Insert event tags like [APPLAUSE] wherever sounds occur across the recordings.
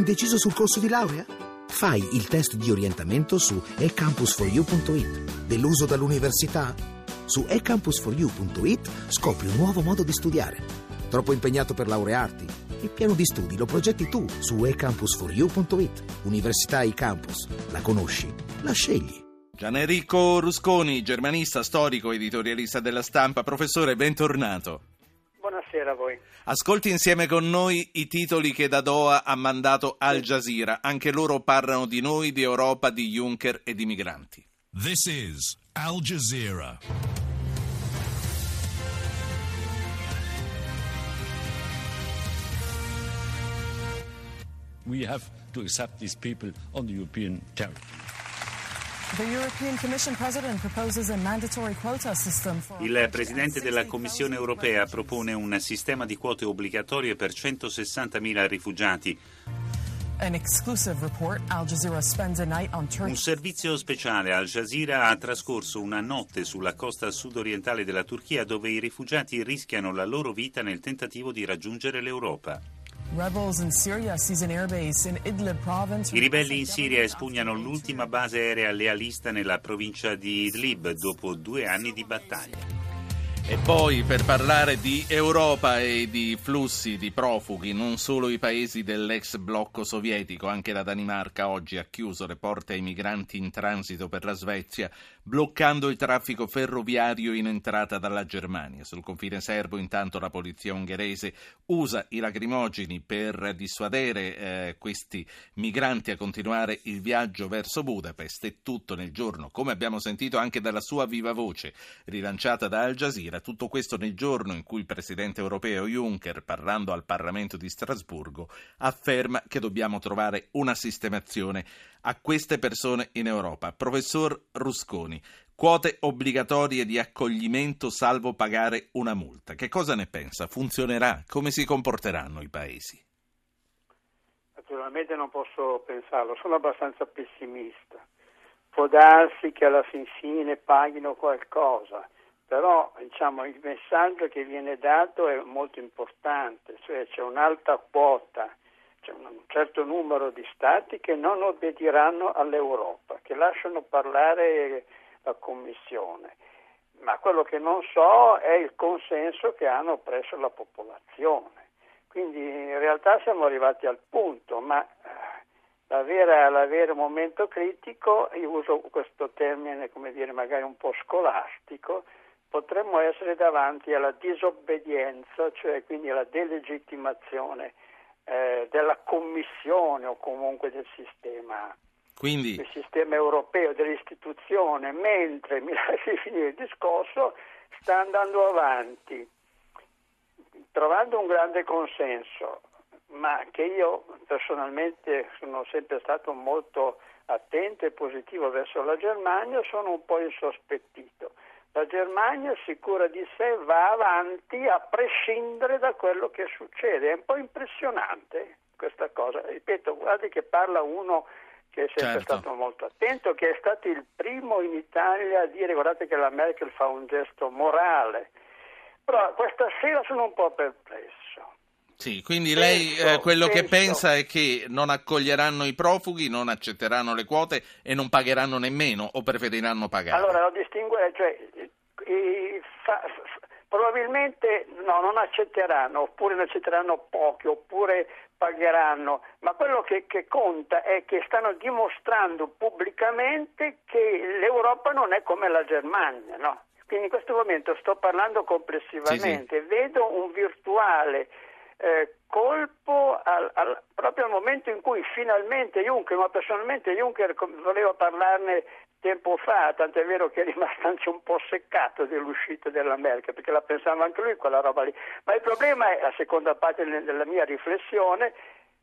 Indeciso sul corso di laurea? Fai il test di orientamento su ecampus4u.it. Deluso dall'università? Su ecampus4u.it scopri un nuovo modo di studiare. Troppo impegnato per laurearti? Il piano di studi lo progetti tu su ecampus4u.it. Università eCampus. La conosci? La scegli. Gianenrico Rusconi, germanista, storico, editorialista della stampa. Professore, bentornato. Buonasera a voi. Ascolti insieme con noi i titoli che da Doha ha mandato Al Jazeera. Anche loro parlano di noi, di Europa, di Juncker e di migranti. This is Al Jazeera. We have to accept these people on the European territory. Il Presidente della Commissione europea propone un sistema di quote obbligatorie per 160.000 rifugiati. Un servizio speciale Al Jazeera ha trascorso una notte sulla costa sudorientale della Turchia dove i rifugiati rischiano la loro vita nel tentativo di raggiungere l'Europa. I ribelli in Siria espugnano l'ultima base aerea lealista nella provincia di Idlib dopo due anni di battaglia. E poi per parlare di Europa e di flussi di profughi, non solo i paesi dell'ex blocco sovietico, anche la Danimarca oggi ha chiuso le porte ai migranti in transito per la Svezia, bloccando il traffico ferroviario in entrata dalla Germania. Sul confine serbo intanto la polizia ungherese usa i lacrimogeni per dissuadere eh, questi migranti a continuare il viaggio verso Budapest e tutto nel giorno, come abbiamo sentito anche dalla sua viva voce, rilanciata da Al Jazeera, tutto questo nel giorno in cui il presidente europeo Juncker, parlando al Parlamento di Strasburgo, afferma che dobbiamo trovare una sistemazione a queste persone in Europa. Professor Rusconi, quote obbligatorie di accoglimento salvo pagare una multa. Che cosa ne pensa? Funzionerà? Come si comporteranno i paesi? Naturalmente non posso pensarlo, sono abbastanza pessimista. Può darsi che alla fin fine paghino qualcosa però diciamo, il messaggio che viene dato è molto importante, cioè c'è un'alta quota, c'è un certo numero di stati che non obbediranno all'Europa, che lasciano parlare la Commissione, ma quello che non so è il consenso che hanno presso la popolazione. Quindi in realtà siamo arrivati al punto, ma eh, la vera, la vera momento critico, io uso questo termine come dire magari un po' scolastico, potremmo essere davanti alla disobbedienza, cioè quindi alla delegittimazione eh, della Commissione o comunque del sistema, quindi... del sistema europeo, dell'istituzione, mentre, mi [LAUGHS] lasci finire il discorso, sta andando avanti, trovando un grande consenso, ma che io personalmente sono sempre stato molto attento e positivo verso la Germania, sono un po' insospettito la Germania sicura di sé va avanti a prescindere da quello che succede. È un po' impressionante questa cosa. Ripeto, guardi che parla uno che è sempre certo. stato molto attento, che è stato il primo in Italia a dire guardate che la Merkel fa un gesto morale. Però questa sera sono un po' perplesso. Sì, quindi lei penso, eh, quello penso. che pensa è che non accoglieranno i profughi, non accetteranno le quote e non pagheranno nemmeno o preferiranno pagare? Allora, lo distingue, cioè, fa, probabilmente no, non accetteranno, oppure ne accetteranno pochi, oppure pagheranno, ma quello che, che, conta è che stanno dimostrando pubblicamente che l'Europa non è come la Germania, no? Quindi in questo momento sto parlando complessivamente, sì, sì. vedo un virtuale eh, colpo al, al, proprio al momento in cui finalmente Juncker, ma personalmente Juncker voleva parlarne tempo fa, tant'è vero che è rimasto anche un po' seccato dell'uscita della Merkel, perché la pensava anche lui quella roba lì. Ma il problema è, la seconda parte della mia riflessione,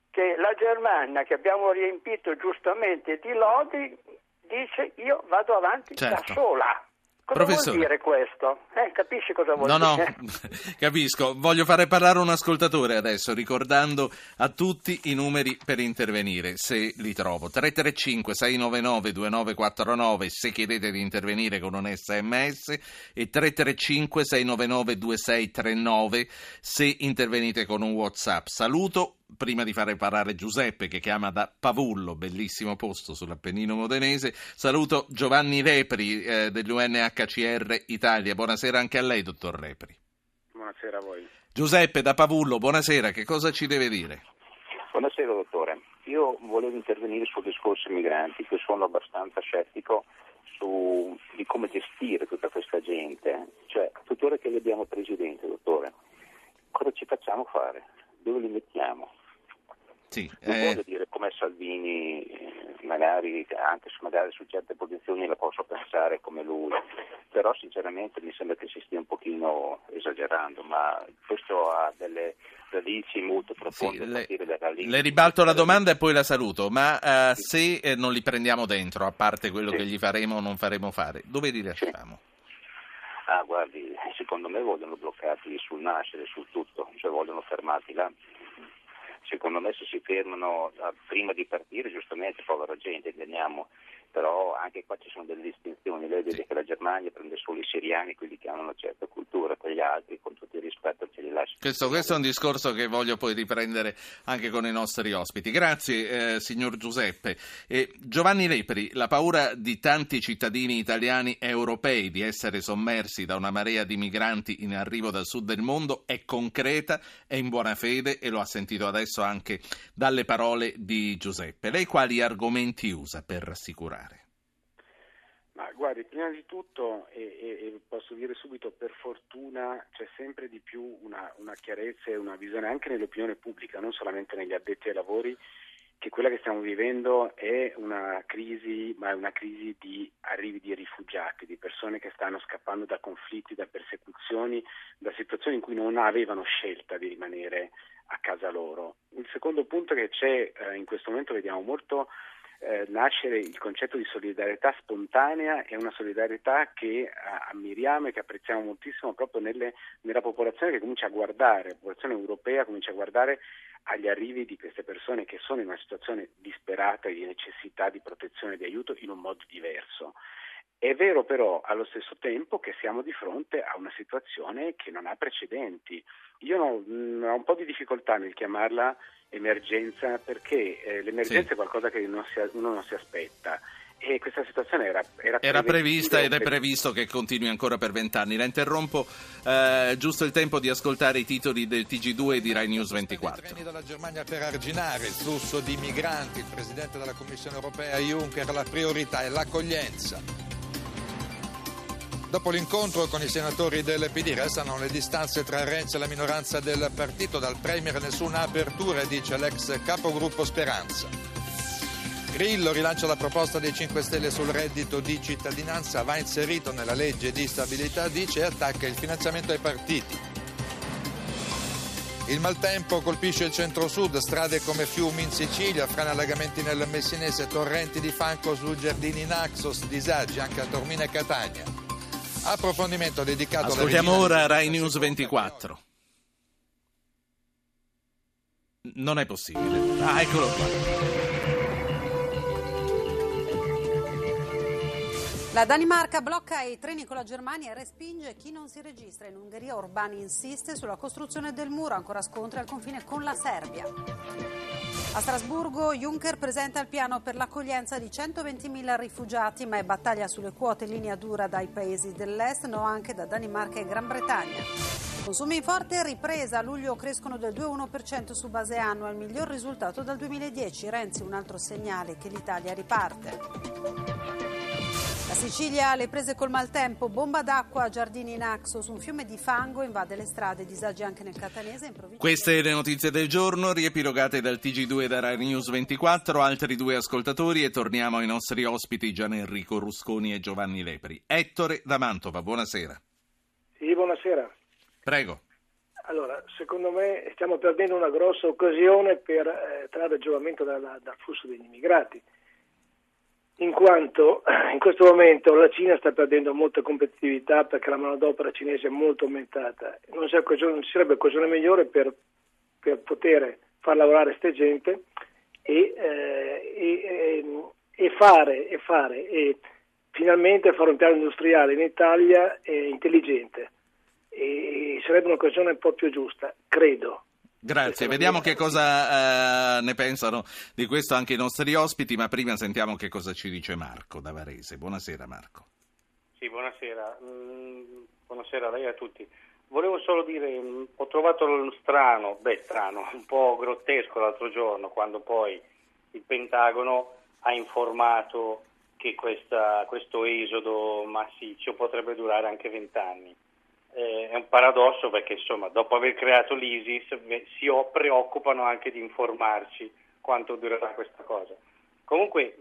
che la Germania, che abbiamo riempito giustamente di lodi, dice io vado avanti certo. da sola. Cosa Professore. vuol dire questo? Eh, capisci cosa vuol no, dire? No, [LAUGHS] capisco. Voglio fare parlare un ascoltatore adesso, ricordando a tutti i numeri per intervenire, se li trovo. 335-699-2949 se chiedete di intervenire con un sms e 335-699-2639 se intervenite con un whatsapp. Saluto prima di fare parlare Giuseppe che chiama da Pavullo, bellissimo posto sull'Appennino modenese, saluto Giovanni Repri eh, dell'UNHCR Italia. Buonasera anche a lei, dottor Repri. Buonasera a voi. Giuseppe da Pavullo, buonasera, che cosa ci deve dire? Buonasera dottore, io volevo intervenire sul discorso migranti, che sono abbastanza scettico su di come gestire tutta questa gente, cioè tuttora che li abbiamo presidente, dottore, cosa ci facciamo fare? Dove li mettiamo? Sì, non eh... voglio dire come Salvini, magari anche se magari su certe posizioni la posso pensare come lui, però sinceramente mi sembra che si stia un pochino esagerando, ma questo ha delle radici molto profonde. Sì, le, le, ribalto la domanda e poi la saluto, ma uh, se eh, non li prendiamo dentro, a parte quello sì. che gli faremo o non faremo fare, dove li lasciamo? Sì. Ah, guardi, secondo me vogliono bloccati sul nascere, sul tutto, cioè vogliono fermarti là secondo me se si fermano prima di partire, giustamente, povera gente, veniamo, però anche qua ci sono delle distinzioni, lei vede sì. che la Germania prende solo i siriani, quelli che hanno una certa cultura, per gli altri con rispetto ce li lascia. Questo, questo, è un discorso che voglio poi riprendere anche con i nostri ospiti. Grazie eh, signor Giuseppe. Eh, Giovanni Lepri, la paura di tanti cittadini italiani e europei di essere sommersi da una marea di migranti in arrivo dal sud del mondo è concreta, è in buona fede e lo ha sentito adesso anche dalle parole di Giuseppe. Lei quali argomenti usa per rassicurare? Ma guardi, prima di tutto, e, e, posso dire subito, per fortuna c'è sempre di più una, una, chiarezza e una visione anche nell'opinione pubblica, non solamente negli addetti ai lavori, che quella che stiamo vivendo è una crisi, ma è una crisi di arrivi di rifugiati, di persone che stanno scappando da conflitti, da persecuzioni, da situazioni in cui non avevano scelta di rimanere a casa loro. Il secondo punto che c'è eh, in questo momento vediamo molto eh, nascere il concetto di solidarietà spontanea è una solidarietà che eh, ammiriamo e che apprezziamo moltissimo proprio nelle, nella popolazione che comincia a guardare, la popolazione europea comincia a guardare agli arrivi di queste persone che sono in una situazione disperata di necessità di protezione e di aiuto in un modo diverso. È vero però allo stesso tempo che siamo di fronte a una situazione che non ha precedenti. Io ho, mm, ho un po' di difficoltà nel chiamarla emergenza perché eh, l'emergenza sì. è qualcosa che non si, uno non si aspetta e questa situazione era, era, era prevista ed è previsto che continui ancora per vent'anni. La interrompo eh, giusto il tempo di ascoltare i titoli del TG2 e di Rai News 24. Treni dalla Germania per arginare il flusso di migranti. Il Presidente della Commissione europea Juncker la priorità è l'accoglienza. Dopo l'incontro con i senatori del PD restano le distanze tra Renzi e la minoranza del partito. Dal Premier nessuna apertura, dice l'ex capogruppo Speranza. Grillo rilancia la proposta dei 5 Stelle sul reddito di cittadinanza, va inserito nella legge di stabilità, dice, e attacca il finanziamento ai partiti. Il maltempo colpisce il centro-sud, strade come fiumi in Sicilia, frane allagamenti nel Messinese, torrenti di fanco su giardini Naxos, disagi anche a Tormina e Catania. Approfondimento dedicato Ascoltiamo ora Rai News 24. Non è possibile. Ah, eccolo qua. La Danimarca blocca i treni con la Germania e respinge chi non si registra. In Ungheria Orbani insiste sulla costruzione del muro, ancora scontri al confine con la Serbia. A Strasburgo Juncker presenta il piano per l'accoglienza di 120.000 rifugiati, ma è battaglia sulle quote in linea dura dai paesi dell'Est, no anche da Danimarca e Gran Bretagna. Consumi in forte ripresa, a luglio crescono del 2,1% su base annua, il miglior risultato dal 2010. Renzi un altro segnale che l'Italia riparte. La Sicilia alle prese col maltempo, bomba d'acqua a Giardini in Axos, un fiume di fango invade le strade, disagi anche nel Catanese. Queste le notizie del giorno, riepilogate dal TG2 e da Rai News 24, altri due ascoltatori e torniamo ai nostri ospiti Gian Enrico Rusconi e Giovanni Lepri. Ettore da Mantova, buonasera. Sì, buonasera. Prego. Allora, secondo me stiamo perdendo una grossa occasione per eh, trarre giovamento dal, dal flusso degli immigrati in quanto [CLEARS THROAT] in questo momento la Cina sta perdendo molta competitività perché la manodopera cinese è molto aumentata. Non, ci sarebbe occasione migliore per, per, poter far lavorare questa gente e, eh, e, e, fare, e, fare, e finalmente fare un piano industriale in Italia intelligente. E sarebbe un'occasione un po' più giusta, credo. Grazie, vediamo che cosa uh, ne pensano di questo anche i nostri ospiti, ma prima sentiamo che cosa ci dice Marco da Varese. Buonasera Marco. Sì, buonasera. Mm, buonasera a lei e a tutti. Volevo solo dire, mm, ho trovato strano, beh strano, [LAUGHS] un po' grottesco l'altro giorno quando poi il Pentagono ha informato che questa, questo esodo massiccio potrebbe durare anche vent'anni. Eh, è un paradosso perché insomma dopo aver creato l'ISIS si preoccupano anche di informarci quanto durerà questa cosa. Comunque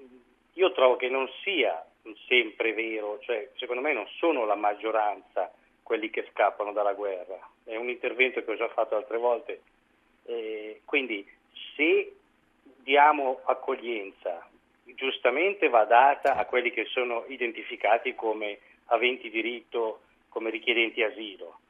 io trovo che non sia sempre vero, cioè secondo me non sono la maggioranza quelli che scappano dalla guerra, è un intervento che ho già fatto altre volte, eh, quindi se diamo accoglienza giustamente va data a quelli che sono identificati come aventi diritto, come richiedenti asilo,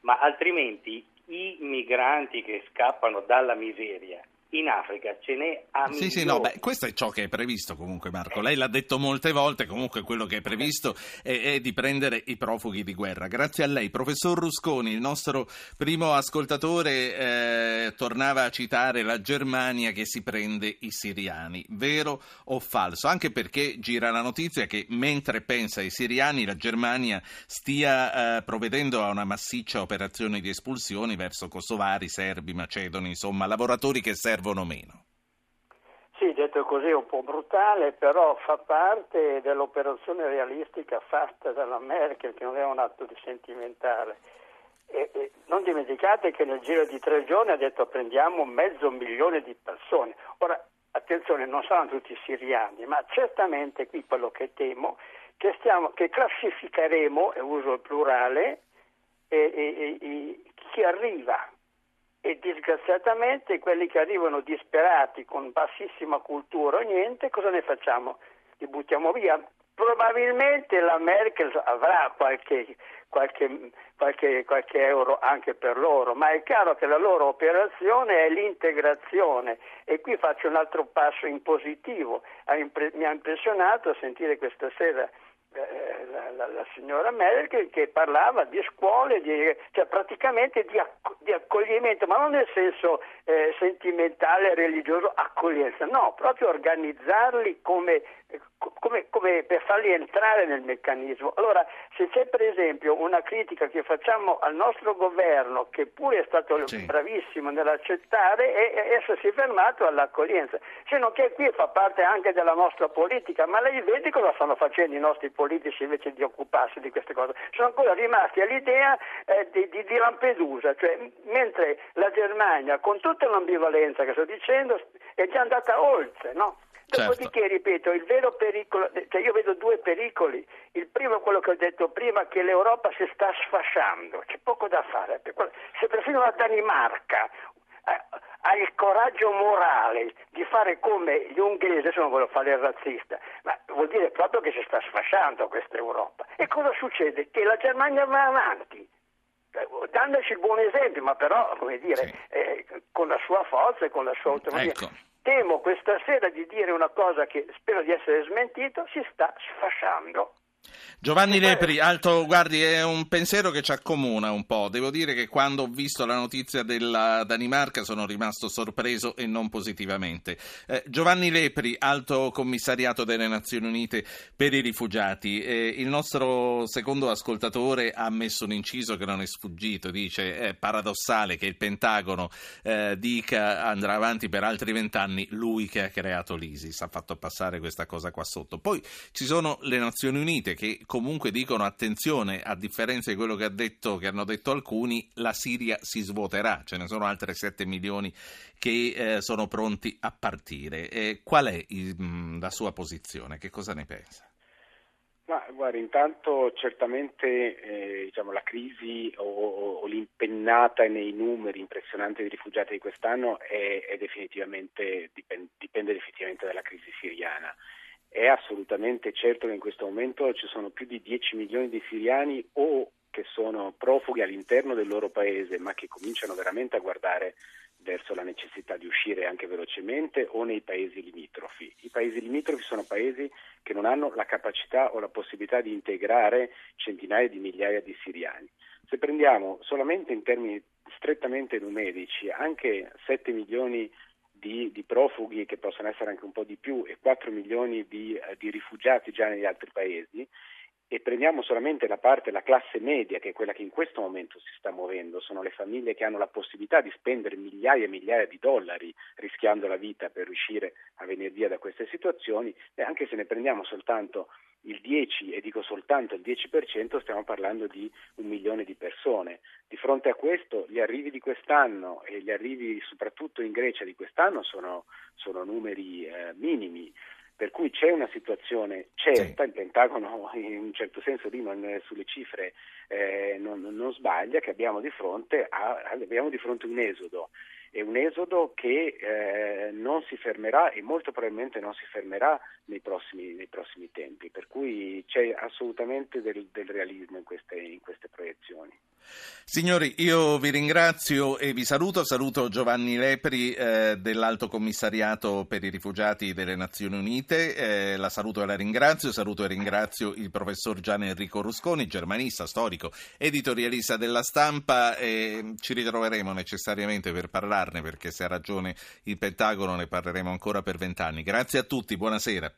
ma altrimenti i migranti che scappano dalla miseria in Africa ce n'è a Sì, sì, no, beh, questo è ciò che è previsto comunque Marco. Lei l'ha detto molte volte, comunque quello che è previsto è, è, di prendere i profughi di guerra. Grazie a lei. Professor Rusconi, il nostro primo ascoltatore, eh, tornava a citare la Germania che si prende i siriani. Vero o falso? Anche perché gira la notizia che mentre pensa ai siriani la Germania stia eh, provvedendo a una massiccia operazione di espulsioni verso kosovari, serbi, macedoni, insomma lavoratori che servono meno. Sì, detto così è un po' brutale, però fa parte dell'operazione realistica fatta dalla Merkel, che non è un atto di sentimentale. E, e non dimenticate che nel giro di tre giorni ha detto prendiamo mezzo milione di persone. Ora, attenzione, non saranno tutti siriani, ma certamente qui quello che temo che, stiamo, che classificheremo, e uso il plurale, e, e, chi arriva e disgraziatamente quelli che arrivano disperati con bassissima cultura o niente, cosa ne facciamo? Li buttiamo via. Probabilmente la Merkel avrà qualche, qualche, qualche, qualche euro anche per loro, ma è chiaro che la loro operazione è l'integrazione. E qui faccio un altro passo in positivo. Mi ha impressionato sentire questa sera eh, la, la, la, signora Merkel che parlava di scuole, di, cioè praticamente di, acc- di, accoglimento, ma non nel senso eh, sentimentale, religioso, accoglienza, no, proprio organizzarli come, come, come, per farli entrare nel meccanismo. Allora, se c'è per esempio una critica che facciamo al nostro governo, che pure è stato sì. bravissimo nell'accettare, e, esso si è fermato all'accoglienza, se non che qui fa parte anche della nostra politica, ma lei vede cosa stanno facendo i nostri politici? politici invece di occuparsi di queste cose, sono ancora rimasti all'idea eh, di, di, di, Lampedusa, cioè, mentre la Germania, con tutta l'ambivalenza che sto dicendo, è già andata oltre, no? Certo. Dopodiché, ripeto, il vero pericolo, cioè io vedo due pericoli. Il primo è quello che ho detto prima, che l'Europa si sta sfasciando, c'è poco da fare. Se perfino la Danimarca eh, ha il coraggio morale di fare come gli ungheresi, adesso non voglio fare il razzista, ma vuol dire proprio che si sta sfasciando questa Europa. E cosa succede? Che la Germania va avanti, eh, dandoci il buon esempio, ma però, come dire, sì. eh, con la sua forza e con la sua autonomia. Ecco. Temo questa sera di dire una cosa che spero di essere smentito, si sta sfasciando. Giovanni Lepri, Alto, guardi, è un pensiero che ci accomuna un po'. Devo dire che quando ho visto la notizia della Danimarca sono rimasto sorpreso e non positivamente. Eh, Giovanni Lepri, Alto Commissariato delle Nazioni Unite per i rifugiati. Eh, il nostro secondo ascoltatore ha messo un inciso che non è sfuggito. Dice: è paradossale che il Pentagono eh, dica andrà avanti per altri vent'anni lui che ha creato l'ISIS. Ha fatto passare questa cosa qua sotto. Poi ci sono le Nazioni Unite che comunque dicono attenzione, a differenza di quello che, detto, che hanno detto alcuni, la Siria si svuoterà, ce ne sono altre 7 milioni che eh, sono pronti a partire. Eh, qual è il, la sua posizione? Che cosa ne pensa? Ma guarda, intanto certamente eh, diciamo, la crisi o, o, l'impennata nei numeri impressionanti di rifugiati di quest'anno è, è definitivamente, dipende, dipende definitivamente dalla crisi siriana è assolutamente certo che in questo momento ci sono più di 10 milioni di siriani o che sono profughi all'interno del loro paese ma che cominciano veramente a guardare verso la necessità di uscire anche velocemente o nei paesi limitrofi. I paesi limitrofi sono paesi che non hanno la capacità o la possibilità di integrare centinaia di migliaia di siriani. Se prendiamo solamente in termini strettamente numerici, anche 7 milioni di, di, profughi, che possono essere anche un po' di più, e 4 milioni di, eh, di rifugiati già negli altri paesi, e prendiamo solamente la parte, la classe media, che è quella che in questo momento si sta muovendo, sono le famiglie che hanno la possibilità di spendere migliaia e migliaia di dollari rischiando la vita per riuscire a venire via da queste situazioni, e anche se ne prendiamo soltanto il 10, e dico soltanto il 10%, stiamo parlando di un milione di persone. Di fronte a questo gli arrivi di quest'anno e gli arrivi soprattutto in Grecia di quest'anno sono, sono numeri eh, minimi. Per cui c'è una situazione certa, sì. il Pentagono [LAUGHS] in un certo senso lì non, sulle cifre eh, non, non, sbaglia, che abbiamo di fronte a, abbiamo di fronte un esodo è un esodo che eh, non si fermerà e molto probabilmente non si fermerà nei prossimi, nei prossimi tempi, per cui c'è assolutamente del, del realismo in queste, in queste proiezioni. Signori, io vi ringrazio e vi saluto. Saluto Giovanni Lepri eh, dell'Alto Commissariato per i Rifugiati delle Nazioni Unite. Eh, la saluto e la ringrazio. Saluto e ringrazio il professor Gian Enrico Rusconi, germanista, storico, editorialista della stampa. Eh, ci ritroveremo necessariamente per parlarne perché se ha ragione il Pentagono ne parleremo ancora per vent'anni. Grazie a tutti, buonasera.